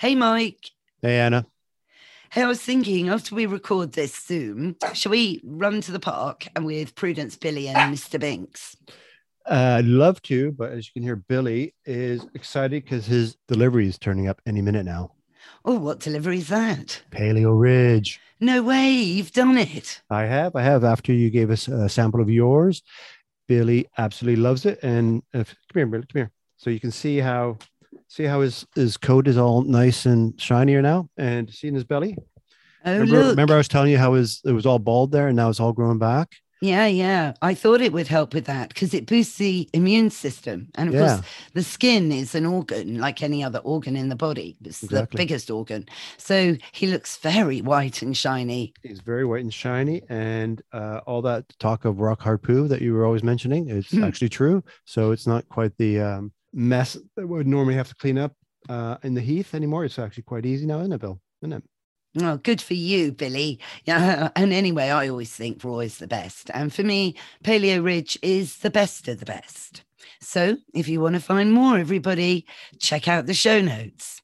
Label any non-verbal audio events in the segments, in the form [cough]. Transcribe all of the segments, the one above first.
Hey, Mike. Hey, Anna. Hey, I was thinking after we record this Zoom, shall we run to the park and with Prudence, Billy, and Mr. Binks? Uh, I'd love to, but as you can hear, Billy is excited because his delivery is turning up any minute now. Oh, what delivery is that? Paleo Ridge. No way, you've done it. I have. I have. After you gave us a sample of yours, Billy absolutely loves it. And if, come here, Billy, come here. So you can see how see how his his coat is all nice and shinier now, and see in his belly. Oh, remember, look. remember I was telling you how his it was all bald there, and now it's all growing back. Yeah, yeah. I thought it would help with that because it boosts the immune system. And of Yeah. course, the skin is an organ like any other organ in the body. It's the biggest organ. So he looks very white and shiny. He's very white and shiny, and uh, all that talk of rock hard poo that you were always mentioning is Hmm. actually true. So it's not quite the um, mess that would normally have to clean up uh, in the heath anymore. It's actually quite easy now, isn't it, Bill? Isn't it? Oh, good for you, Billy. Yeah. [laughs] And anyway, I always think we're always the best. And for me, Paleo Ridge is the best of the best. So if you want to find more, everybody, check out the show notes.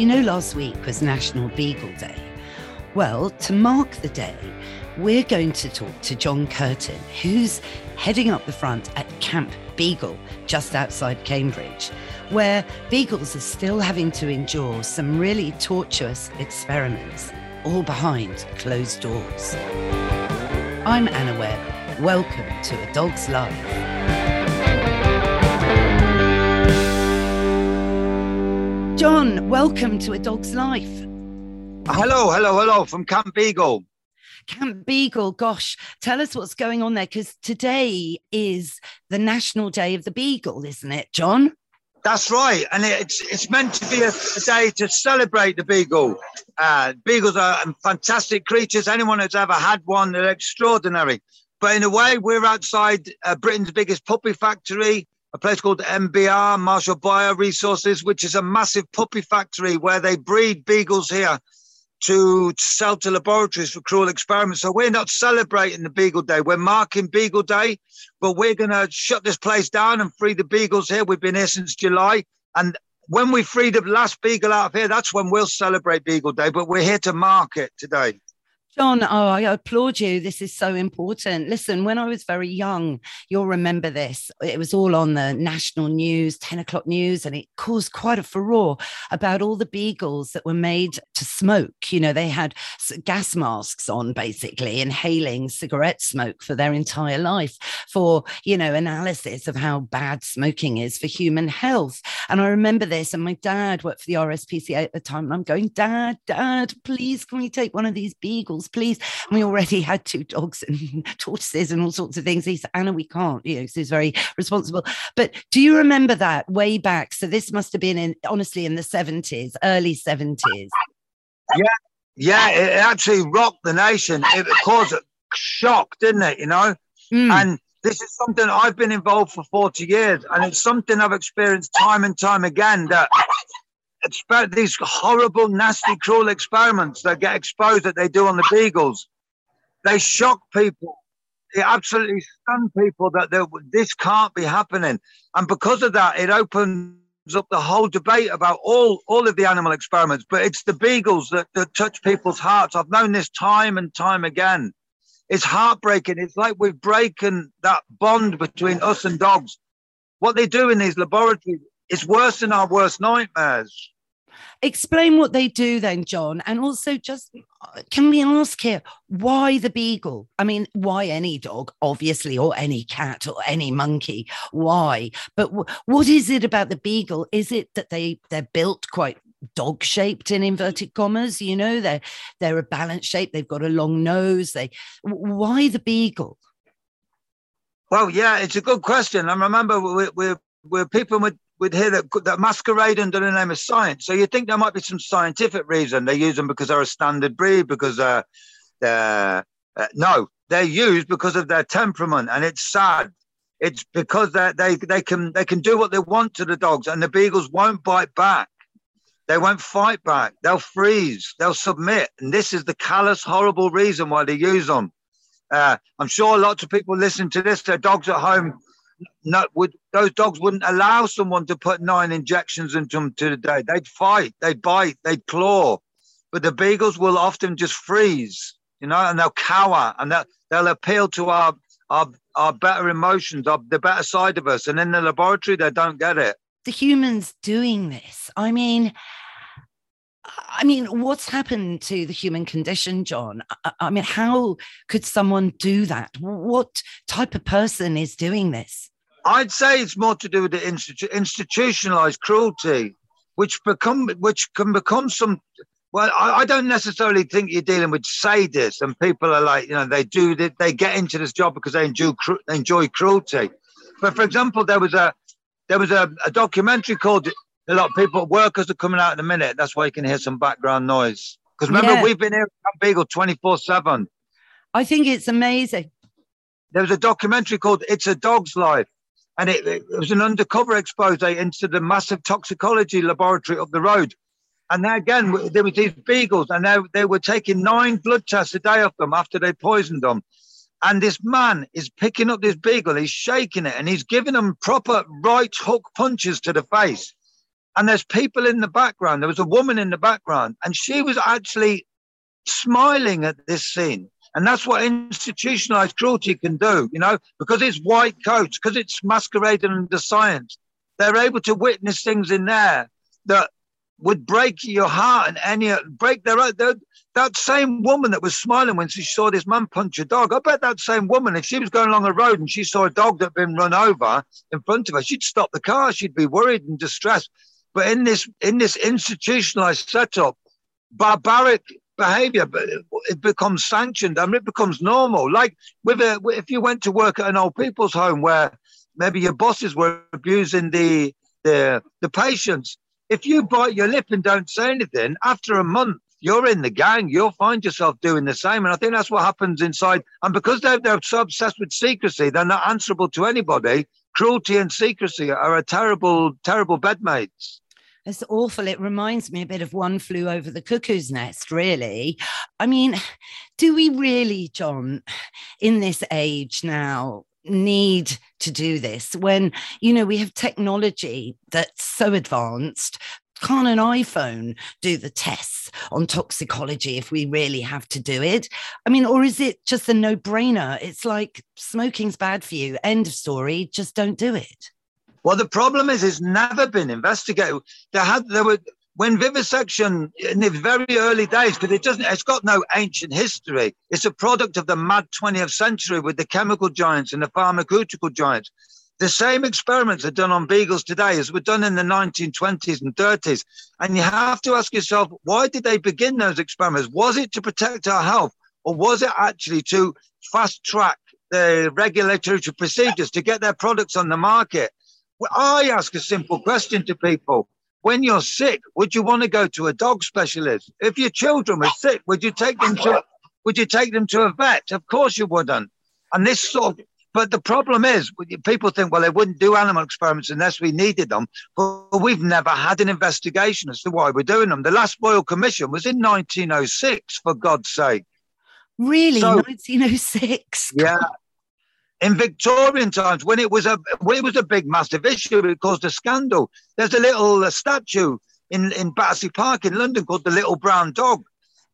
You know last week was National Beagle Day. Well, to mark the day, we're going to talk to John Curtin, who's heading up the front at Camp Beagle, just outside Cambridge, where beagles are still having to endure some really tortuous experiments, all behind closed doors. I'm Anna Webb. Welcome to A Dog's Life. John, welcome to A Dog's Life. Hello, hello, hello from Camp Beagle. Camp Beagle, gosh, tell us what's going on there because today is the National Day of the Beagle, isn't it, John? That's right, and it's it's meant to be a, a day to celebrate the beagle. Uh, beagles are fantastic creatures. Anyone who's ever had one, they're extraordinary. But in a way, we're outside uh, Britain's biggest puppy factory, a place called MBR, Marshall Bio Resources, which is a massive puppy factory where they breed beagles here to sell to laboratories for cruel experiments. So we're not celebrating the Beagle Day. We're marking Beagle Day, but we're going to shut this place down and free the beagles here. We've been here since July. And when we free the last beagle out of here, that's when we'll celebrate Beagle Day. But we're here to mark it today. John, oh, I applaud you. This is so important. Listen, when I was very young, you'll remember this. It was all on the national news, 10 o'clock news, and it caused quite a furore about all the beagles that were made to smoke. You know, they had gas masks on, basically, inhaling cigarette smoke for their entire life for, you know, analysis of how bad smoking is for human health. And I remember this, and my dad worked for the RSPCA at the time, and I'm going, Dad, Dad, please, can we take one of these beagles, please? And we already had two dogs and [laughs] tortoises and all sorts of things. He said, Anna, we can't, you know, so he's very responsible. But do you remember that way back? So this must have been in, honestly, in the 70s, early 70s. Yeah, yeah, it actually rocked the nation. It caused a shock, didn't it? You know? Mm. And this is something I've been involved for 40 years, and it's something I've experienced time and time again that exper- these horrible, nasty, cruel experiments that get exposed that they do on the beagles, they shock people. It absolutely stun people that this can't be happening. And because of that, it opens up the whole debate about all, all of the animal experiments, but it's the beagles that, that touch people's hearts. I've known this time and time again it's heartbreaking. It's like we've broken that bond between us and dogs. What they do in these laboratories is worse than our worst nightmares. Explain what they do then, John. And also, just can we ask here why the beagle? I mean, why any dog, obviously, or any cat or any monkey? Why? But w- what is it about the beagle? Is it that they they're built quite dog shaped in inverted commas? You know, they're they're a balanced shape. They've got a long nose. They why the beagle? Well, yeah, it's a good question. I remember we're, we're, we're people would, would hear that, that masquerade under the name of science. So you think there might be some scientific reason. They use them because they're a standard breed, because uh, they're, uh, no, they're used because of their temperament. And it's sad. It's because they they they can they can do what they want to the dogs, and the beagles won't bite back. They won't fight back. They'll freeze. They'll submit. And this is the callous, horrible reason why they use them. Uh, I'm sure lots of people listen to this. Their dogs at home, no, would those dogs wouldn't allow someone to put nine injections into them to the day. They'd fight, they'd bite, they'd claw. But the beagles will often just freeze, you know, and they'll cower and they'll, they'll appeal to our our our better emotions, our, the better side of us. And in the laboratory, they don't get it. The humans doing this. I mean, I mean, what's happened to the human condition, John? I, I mean, how could someone do that? What type of person is doing this? I'd say it's more to do with the institu- institutionalized cruelty, which become which can become some. Well, I, I, don't necessarily think you're dealing with sadists and people are like, you know, they do they get into this job because they enjoy enjoy cruelty. But for example, there was a there was a, a documentary called a lot of people, workers are coming out in a minute. That's why you can hear some background noise. Because remember, yeah. we've been here at Beagle 24 7. I think it's amazing. There was a documentary called It's a Dog's Life, and it, it was an undercover expose into the massive toxicology laboratory up the road. And there again, there were these beagles, and they, they were taking nine blood tests a day of them after they poisoned them. And this man is picking up this beagle, he's shaking it, and he's giving them proper right hook punches to the face and there's people in the background. There was a woman in the background, and she was actually smiling at this scene. And that's what institutionalized cruelty can do, you know, because it's white coats, because it's masquerading under science. They're able to witness things in there that would break your heart and any break their, their that same woman that was smiling when she saw this man punch a dog. I bet that same woman, if she was going along a road and she saw a dog that had been run over in front of her, she'd stop the car. She'd be worried and distressed. But in this in this institutionalized setup, barbaric behavior but it becomes sanctioned I and mean, it becomes normal. Like with a if you went to work at an old people's home where maybe your bosses were abusing the the the patients, if you bite your lip and don't say anything, after a month you're in the gang. You'll find yourself doing the same, and I think that's what happens inside. And because they're they're so obsessed with secrecy, they're not answerable to anybody. Cruelty and secrecy are a terrible, terrible bedmates. It's awful. It reminds me a bit of One Flew Over the Cuckoo's Nest, really. I mean, do we really, John, in this age now, need to do this when, you know, we have technology that's so advanced? Can't an iPhone do the tests on toxicology if we really have to do it? I mean, or is it just a no brainer? It's like smoking's bad for you. End of story. Just don't do it. Well, the problem is it's never been investigated. There had there were when vivisection in the very early days, because it doesn't, it's got no ancient history. It's a product of the mad 20th century with the chemical giants and the pharmaceutical giants. The same experiments are done on beagles today as were done in the 1920s and 30s. And you have to ask yourself, why did they begin those experiments? Was it to protect our health, or was it actually to fast track the regulatory procedures to get their products on the market? I ask a simple question to people. When you're sick, would you want to go to a dog specialist? If your children were sick, would you take them to would you take them to a vet? Of course you wouldn't. And this sort of, but the problem is people think, well, they wouldn't do animal experiments unless we needed them. But we've never had an investigation as to why we're doing them. The last Royal Commission was in 1906, for God's sake. Really? So, 1906? Yeah in Victorian times when it was a when it was a big massive issue, it caused a scandal. There's a little uh, statue in in Battersea Park in London called the Little Brown Dog,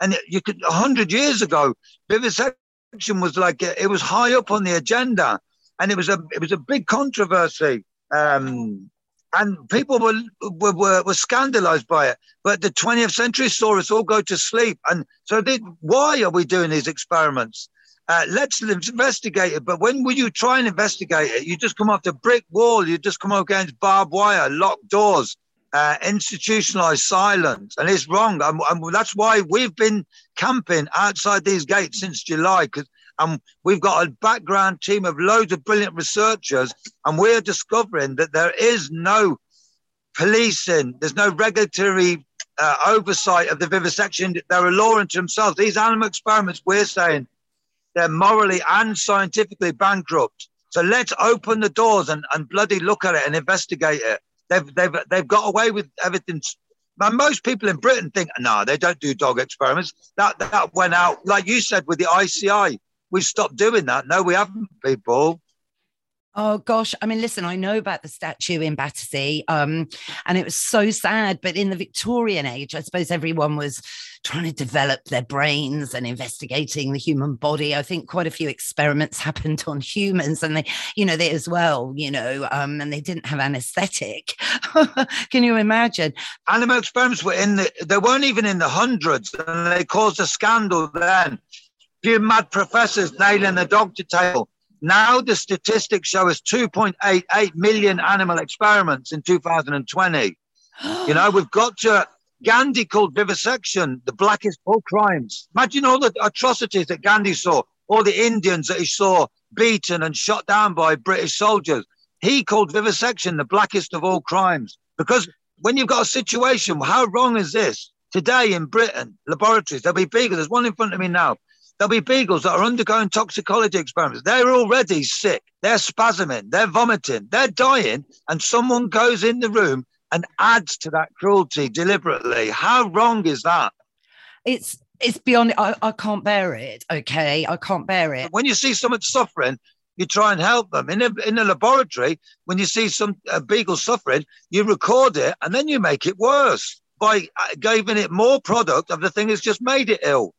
and you could hundred years ago, vivisection was like it was high up on the agenda, and it was a it was a big controversy. Um, and people were, were, were, were, scandalized by it. But the 20th century saw us all go to sleep. And so, they, why are we doing these experiments? Uh, let's investigate it. But when will you try and investigate it? You just come off the brick wall. You just come up against barbed wire, locked doors, uh, institutionalized silence. And it's wrong. And, and, that's why we've been camping outside these gates since July because and we've got a background team of loads of brilliant researchers. And we're discovering that there is no policing, there's no regulatory uh, oversight of the vivisection. They're a law unto themselves. These animal experiments, we're saying, they're morally and scientifically bankrupt. So let's open the doors and, and bloody look at it and investigate it. They've, they've, they've got away with everything And most people in Britain think, no, they don't do dog experiments. That that went out, like you said, with the ICI. We've stopped doing that. No, we haven't, people. Oh gosh, I mean, listen, I know about the statue in Battersea, um, and it was so sad. But in the Victorian age, I suppose everyone was trying to develop their brains and investigating the human body. I think quite a few experiments [laughs] happened on humans, and they, you know, they as well, you know, um, and they didn't have anaesthetic. [laughs] Can you imagine? Animal experiments were in the, they weren't even in the hundreds, and they caused a scandal then. A Few mad professors nailing the dog to tail now the statistics show us 2.88 million animal experiments in 2020. you know, we've got to. Gandhi called vivisection the blackest of all crimes. Imagine all the atrocities that Gandhi saw, all the Indians that he saw beaten and shot down by British soldiers. He called vivisection the blackest of all crimes. Because when you've got a situation, how wrong is this? Today in Britain, laboratories, there'll be bigger. There's one in front of me now. There'll be beagles that are undergoing toxicology experiments. They're already sick. They're spasming. They're vomiting. They're dying. And someone goes in the room and adds to that cruelty deliberately. How wrong is that? It's it's beyond I, I can't bear it. Okay. I can't bear it. When you see someone suffering, you try and help them. In a, in a laboratory, when you see some a beagle suffering, you record it and then you make it worse by uh, giving it more product of the thing that's just made it ill.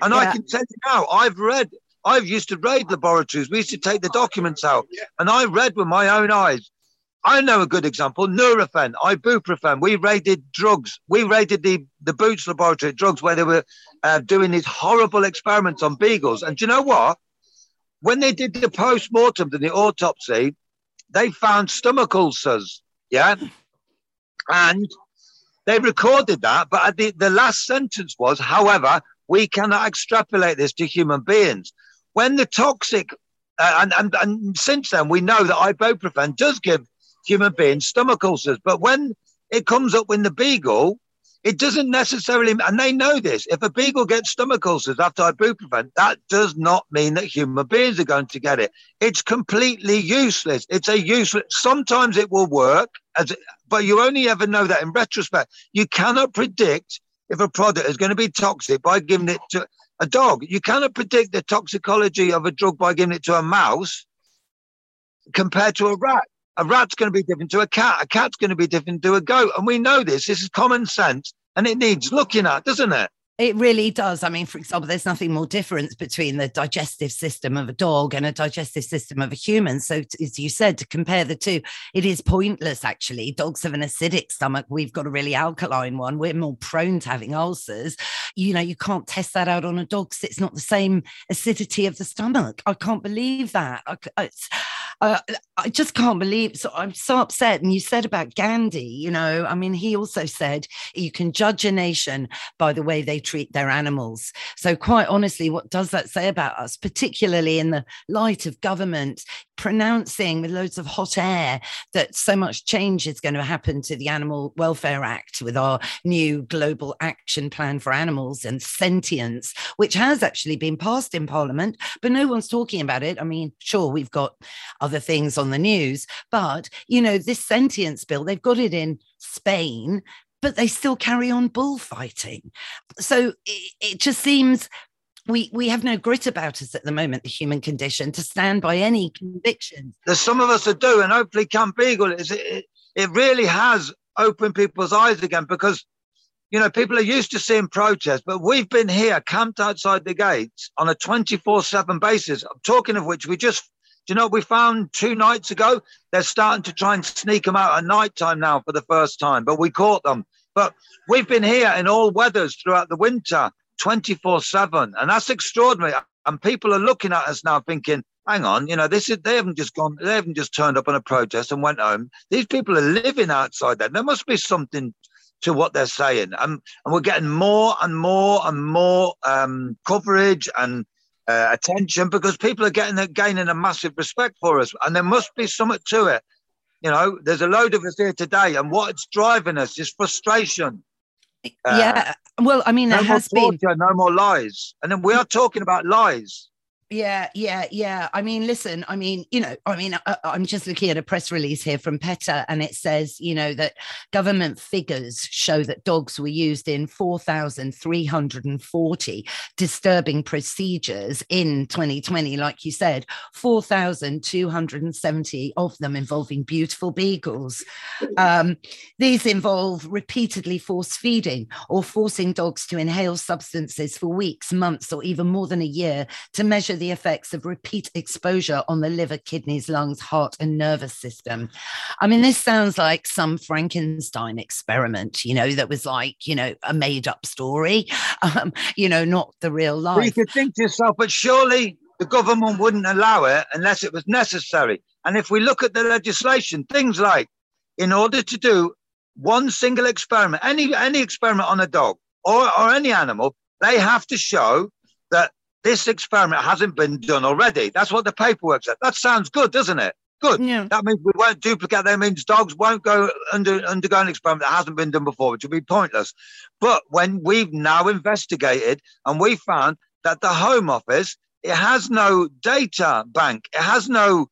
And yeah. I can tell you now, I've read, I've used to raid laboratories. We used to take the documents out, and I read with my own eyes. I know a good example, Nurofen, ibuprofen. We raided drugs. We raided the, the Boots laboratory drugs where they were uh, doing these horrible experiments on beagles. And do you know what? When they did the post-mortem, and the autopsy, they found stomach ulcers. Yeah. And they recorded that. But the, the last sentence was, however, we cannot extrapolate this to human beings. When the toxic, uh, and, and, and since then, we know that ibuprofen does give human beings stomach ulcers. But when it comes up in the beagle, it doesn't necessarily, and they know this. If a beagle gets stomach ulcers after ibuprofen, that does not mean that human beings are going to get it. It's completely useless. It's a useless. Sometimes it will work, as, but you only ever know that in retrospect. You cannot predict if a product is going to be toxic by giving it to a dog. You cannot predict the toxicology of a drug by giving it to a mouse compared to a rat. A rat's going to be different to a cat. A cat's going to be different to a goat. And we know this. This is common sense and it needs looking at, doesn't it? It really does. I mean, for example, there's nothing more difference between the digestive system of a dog and a digestive system of a human. So, as you said, to compare the two, it is pointless, actually. Dogs have an acidic stomach. We've got a really alkaline one. We're more prone to having ulcers. You know, you can't test that out on a dog because it's not the same acidity of the stomach. I can't believe that. I, uh, I just can't believe. So I'm so upset. And you said about Gandhi, you know, I mean, he also said you can judge a nation by the way they treat their animals. So, quite honestly, what does that say about us, particularly in the light of government pronouncing with loads of hot air that so much change is going to happen to the Animal Welfare Act with our new global action plan for animals and sentience, which has actually been passed in Parliament, but no one's talking about it. I mean, sure, we've got other things on the news, but you know, this sentience bill, they've got it in Spain, but they still carry on bullfighting. So it, it just seems we we have no grit about us at the moment, the human condition, to stand by any convictions. There's some of us that do, and hopefully Camp Beagle is it, it really has opened people's eyes again because you know people are used to seeing protests, but we've been here camped outside the gates on a 24/7 basis. Talking of which, we just do you know we found two nights ago? They're starting to try and sneak them out at night time now for the first time, but we caught them. But we've been here in all weathers throughout the winter, 24 7. And that's extraordinary. And people are looking at us now thinking, hang on, you know, this is they haven't just gone, they haven't just turned up on a protest and went home. These people are living outside there. There must be something to what they're saying. And, and we're getting more and more and more um, coverage and uh, attention because people are getting gaining a massive respect for us, and there must be something to it. You know, there's a load of us here today, and what's driving us is frustration. Uh, yeah, well, I mean, no there has torture, been no more lies, and then we are talking about lies. Yeah, yeah, yeah. I mean, listen, I mean, you know, I mean, I, am just looking at a press release here from PETA and it says, you know, that government figures show that dogs were used in 4,340 disturbing procedures in 2020. Like you said, 4,270 of them involving beautiful beagles. Um, these involve repeatedly force feeding or forcing dogs to inhale substances for weeks, months, or even more than a year to measure the effects of repeat exposure on the liver, kidneys, lungs, heart, and nervous system. I mean, this sounds like some Frankenstein experiment, you know, that was like, you know, a made up story, [laughs] um, you know, not the real life. Well, you could think to yourself, but surely the government wouldn't allow it unless it was necessary. And if we look at the legislation, things like in order to do one single experiment, any any experiment on a dog or, or any animal, they have to show that this experiment hasn't been done already. That's what the paperwork said. That sounds good, doesn't it? Good. Yeah. That means we won't duplicate. That means dogs won't go under undergo an experiment that hasn't been done before, which would be pointless. But when we've now investigated and we found that the Home Office it has no data bank, it has no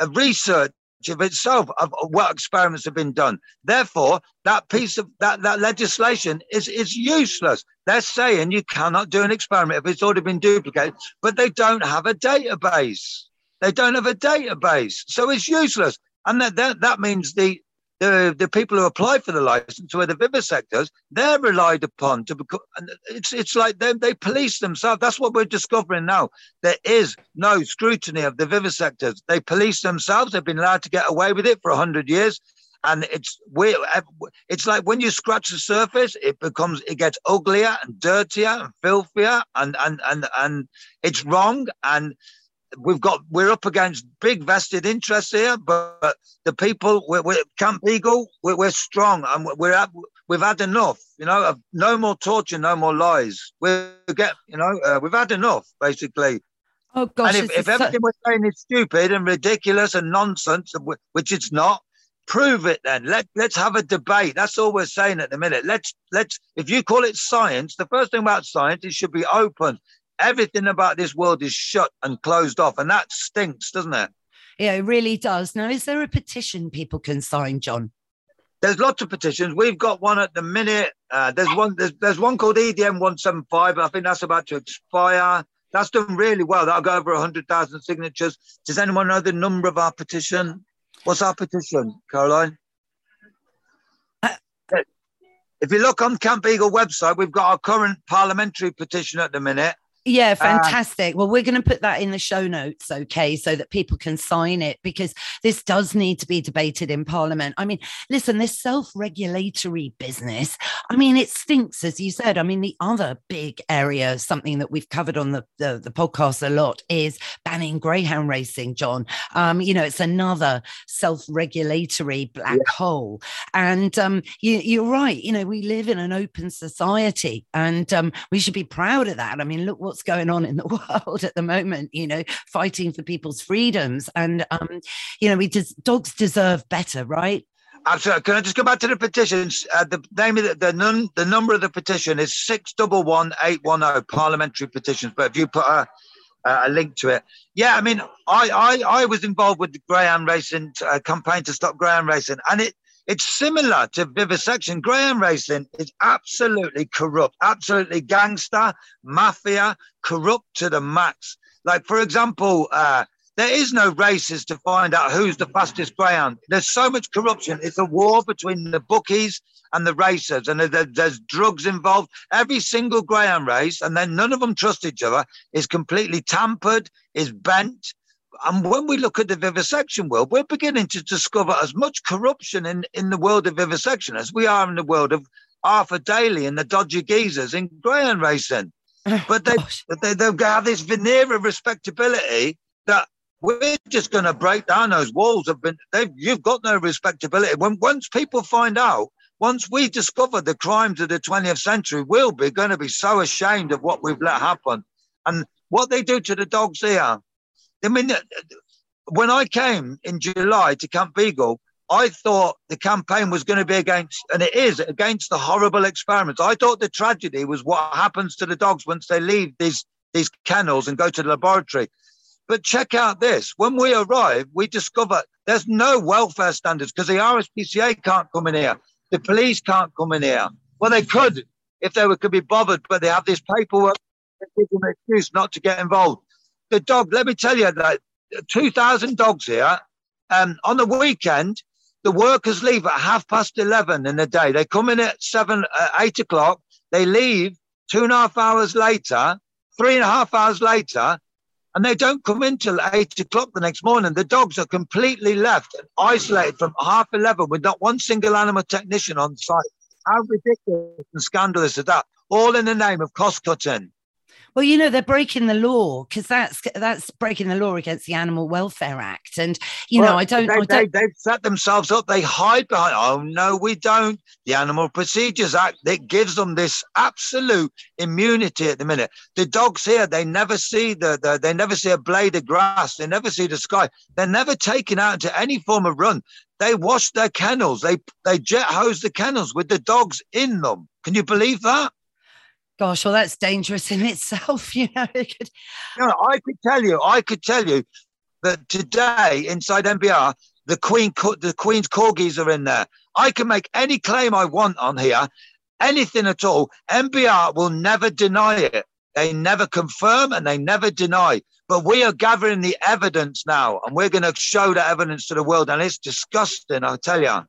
uh, research of itself of what experiments have been done. Therefore, that piece of that, that legislation is, is useless. They're saying you cannot do an experiment if it's already been duplicated, but they don't have a database. They don't have a database. So it's useless. And that, that, that means the, the, the people who apply for the license, who are the vivisectors, they're relied upon to become. It's it's like they they police themselves. That's what we're discovering now. There is no scrutiny of the vivisectors. They police themselves. They've been allowed to get away with it for hundred years, and it's we It's like when you scratch the surface, it becomes it gets uglier and dirtier and filthier, and and and and it's wrong and we've got we're up against big vested interests here, but the people we're, we're Camp Beagle, we're, we're strong and we're at, we've had enough. You know, of no more torture, no more lies. We get, you know, uh, we've had enough, basically. Oh gosh! And if, if everything so... we're saying is stupid and ridiculous and nonsense, which it's not, prove it then. Let let's have a debate. That's all we're saying at the minute. Let's let's if you call it science, the first thing about science, it should be open everything about this world is shut and closed off, and that stinks, doesn't it? Yeah, it really does. Now, is there a petition people can sign, John? There's lots of petitions. We've got one at the minute. Uh, there's one. There's, there's one called EDM 175. I think that's about to expire. That's done really well. That'll go over 100,000 signatures. Does anyone know the number of our petition? What's our petition, Caroline? If you look on Camp Beagle website, we've got our current parliamentary petition at the minute, yeah, uh, fantastic. Uh, well, we're going to put that in the show notes, okay, so that people can sign it because this does need to be debated in Parliament. I mean, listen, this self regulatory business, I mean, it stinks, as you said. I mean, the other big area, something that we've covered on the, the, the podcast a lot, is banning greyhound racing, John. Um, you know, it's another self regulatory black yeah. hole. And um, you, are right. You know, we live in an open society and um, we should be proud of that. I mean, look what what's going on in the [laughs] world at the moment, you know, fighting for people's freedoms. And, um, you know, we just, dogs deserve better, right? Absolutely. Can I just go back to the petitions? Uh, the name of the, the, num- the number of the petition is six double one eight one zero parliamentary petitions. But if you put a, a link to it, yeah, I mean, I I, I was involved with the greyhound racing uh, campaign to stop greyhound racing, and it it's similar to vivisection. Greyhound racing is absolutely corrupt, absolutely gangster, mafia, corrupt to the max. Like, for example, uh, there is no races to find out who's the fastest greyhound. There's so much corruption. It's a war between the bookies and the racers, and there's drugs involved. Every single greyhound race, and then none of them trust each other, is completely tampered, is bent, and when we look at the vivisection world, we're beginning to discover as much corruption in, in the world of vivisection as we are in the world of Arthur Daley and the dodgy geezers in greyhound racing. Oh, but they, they, they've got this veneer of respectability that we're just going to break down those walls. Have been, they've, you've got no respectability. When once people find out, once we discover the crimes of the 20th century, we'll be going to be so ashamed of what we've let happen. And what they do to the dogs here, I mean, when I came in July to Camp Beagle, I thought the campaign was going to be against, and it is against the horrible experiments. I thought the tragedy was what happens to the dogs once they leave these these kennels and go to the laboratory. But check out this. When we arrive, we discover there's no welfare standards because the RSPCA can't come in here. The police can't come in here. Well, they could if they were, could be bothered, but they have this paperwork that gives them an excuse not to get involved. The dog, let me tell you that 2,000 dogs here. Um, on the weekend, the workers leave at half past 11 in the day. They come in at seven, uh, eight o'clock. They leave two and a half hours later, three and a half hours later, and they don't come in till eight o'clock the next morning. The dogs are completely left and isolated from half 11 with not one single animal technician on site. How ridiculous and scandalous is that? All in the name of cost cutting. Well, you know they're breaking the law because that's that's breaking the law against the Animal Welfare Act, and you well, know I don't. They, I don't... They, have set themselves up. They hide behind. Oh no, we don't. The Animal Procedures Act that gives them this absolute immunity at the minute. The dogs here, they never see the, the they never see a blade of grass. They never see the sky. They're never taken out into any form of run. They wash their kennels. They they jet hose the kennels with the dogs in them. Can you believe that? Gosh, well, that's dangerous in itself. [laughs] You know, it could... know, I could tell you, I could tell you that today inside MBR, the Queen, the Queen's corgis are in there. I can make any claim I want on here, anything at all. MBR will never deny it. They never confirm and they never deny. But we are gathering the evidence now, and we're going to show the evidence to the world. And it's disgusting, I tell you.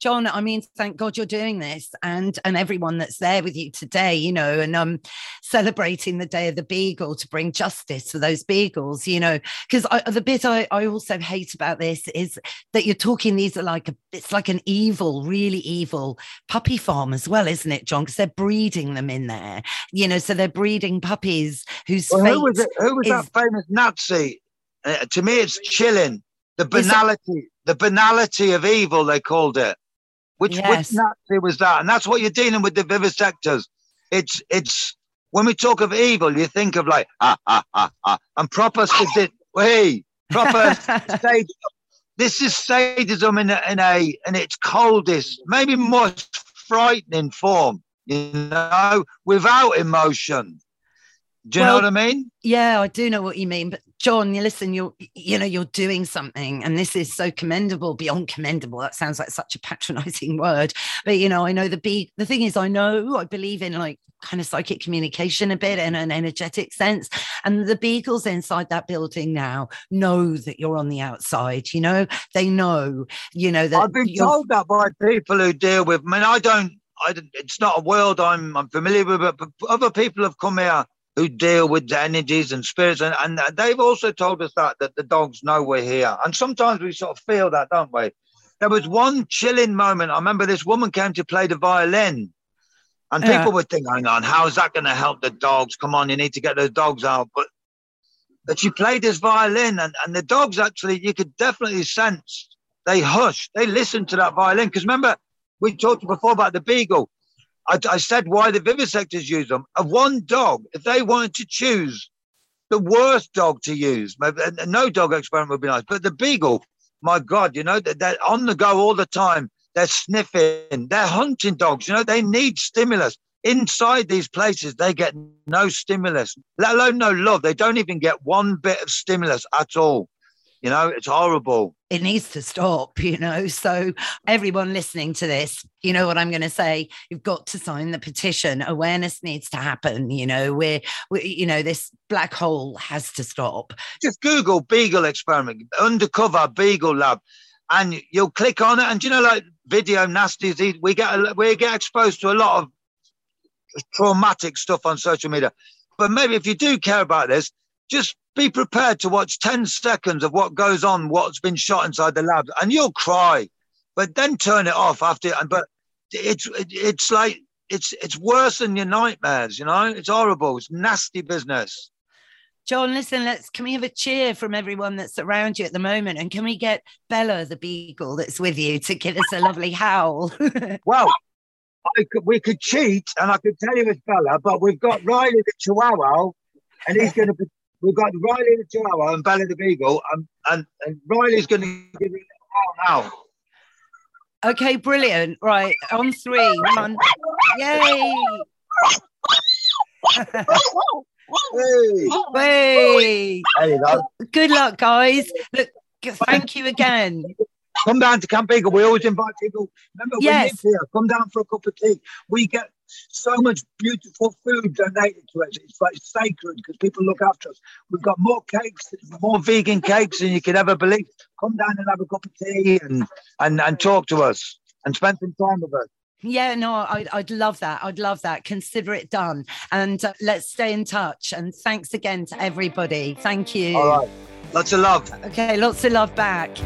John, I mean, thank God you're doing this and and everyone that's there with you today, you know, and um celebrating the day of the beagle to bring justice for those beagles, you know, because the bit I, I also hate about this is that you're talking these are like a it's like an evil, really evil puppy farm as well, isn't it, John? Because they're breeding them in there, you know, so they're breeding puppies whose well, who was, it, who was is, that famous Nazi? Uh, to me, it's chilling. The banality, the banality of evil, they called it. Which, yes. which Nazi was that? And that's what you're dealing with the vivisectors. It's it's when we talk of evil, you think of like ah ah ah ah and proper sadism. [laughs] Hey, proper [laughs] sadism. This is sadism in a, in a in its coldest, maybe most frightening form. You know, without emotion. Do you well, know what I mean? Yeah, I do know what you mean. But John, you listen, you're you know, you're doing something, and this is so commendable, beyond commendable. That sounds like such a patronizing [laughs] word. But you know, I know the big the thing is I know I believe in like kind of psychic communication a bit in an energetic sense. And the beagles inside that building now know that you're on the outside, you know, they know, you know, that I've been told that by people who deal with I mean, I don't I, it's not a world I'm, I'm familiar with, but other people have come here who deal with the energies and spirits. And, and they've also told us that, that the dogs know we're here. And sometimes we sort of feel that, don't we? There was one chilling moment. I remember this woman came to play the violin. And people yeah. were thinking, hang on, how is that going to help the dogs? Come on, you need to get those dogs out. But but she played this violin, and, and the dogs actually, you could definitely sense they hushed, they listened to that violin. Because remember, we talked before about the beagle. I, I said why the vivisectors use them. Of one dog, if they wanted to choose the worst dog to use, maybe, uh, no dog experiment would be nice, but the beagle, my God, you know, they're on the go all the time. They're sniffing, they're hunting dogs, you know, they need stimulus. Inside these places, they get no stimulus, let alone no love. They don't even get one bit of stimulus at all. You know, it's horrible. It needs to stop, [laughs] you know. So, everyone listening to this, you know what I'm going to say. You've got to sign the petition. Awareness needs to happen. You know, we're, we, you know, this black hole has to stop. Just Google Beagle experiment, undercover Beagle lab, and you'll click on it. And you know, like video nasties, we get we get exposed to a lot of traumatic stuff on social media. But maybe if you do care about this, just be prepared to watch 10 seconds of what goes on, what's been shot inside the lab, and you'll cry. But then turn it off after. And but it's it's like it's it's worse than your nightmares. You know, it's horrible. It's nasty business. John, listen, let's can we have a cheer from everyone that's around you at the moment? And can we get Bella the beagle that's with you to give us a lovely howl? [laughs] well, could, we could cheat and I could tell you it's Bella, but we've got Riley the Chihuahua and he's going to We've got Riley the Chihuahua and Bella the Beagle, and, um, and, and Riley's going to give you a now. Okay, brilliant. Right, on three. One. Yay. [laughs] Hey, Hey, go. good luck, guys. Look, thank you again. Come down to Camp Beagle. We always invite people. Remember, we Yes. live here. Come down for a cup of tea. We get so much beautiful food donated to us. It's like sacred because people look after us. We've got more cakes, more vegan cakes than you could ever believe. Come down and have a cup of tea and and, and talk to us and spend some time with us. Yeah, no, I'd, I'd love that. I'd love that. Consider it done. And uh, let's stay in touch. And thanks again to everybody. Thank you. All right. Lots of love. Okay, lots of love back.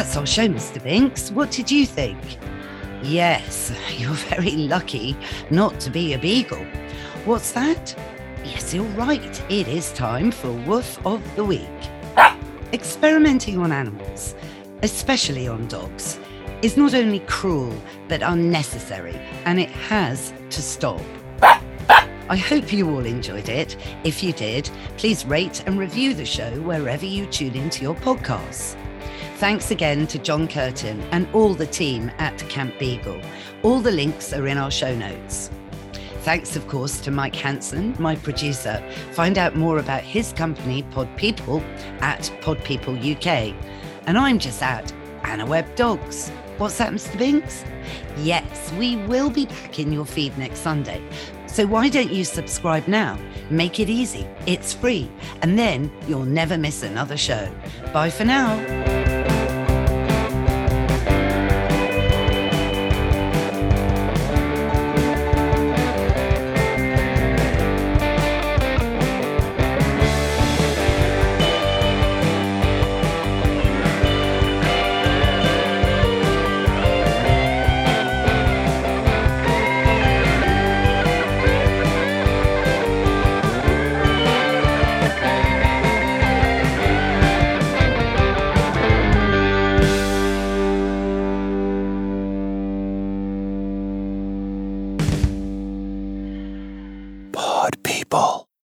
That's our show, Mr. Binks. What did you think? Yes, [laughs] you're very lucky not to be a beagle. What's that? Yes, you're right. It is time for Woof of the Week. Experimenting on animals, especially on dogs, is not only cruel but unnecessary, and it has to stop. I hope you all enjoyed it. If you did, please rate and review the show wherever you tune into your podcasts. Thanks again to John Curtin and all the team at Camp Beagle. All the links are in our show notes. Thanks, of course, to Mike Hanson, my producer. Find out more about his company, Pod People, at Pod People UK. And I'm just at Anna Webb Dogs. What's that, Mr. Binks? Yes, we will be back in your feed next Sunday. So why don't you subscribe now? Make it easy. It's free. And then you'll never miss another show. Bye for now.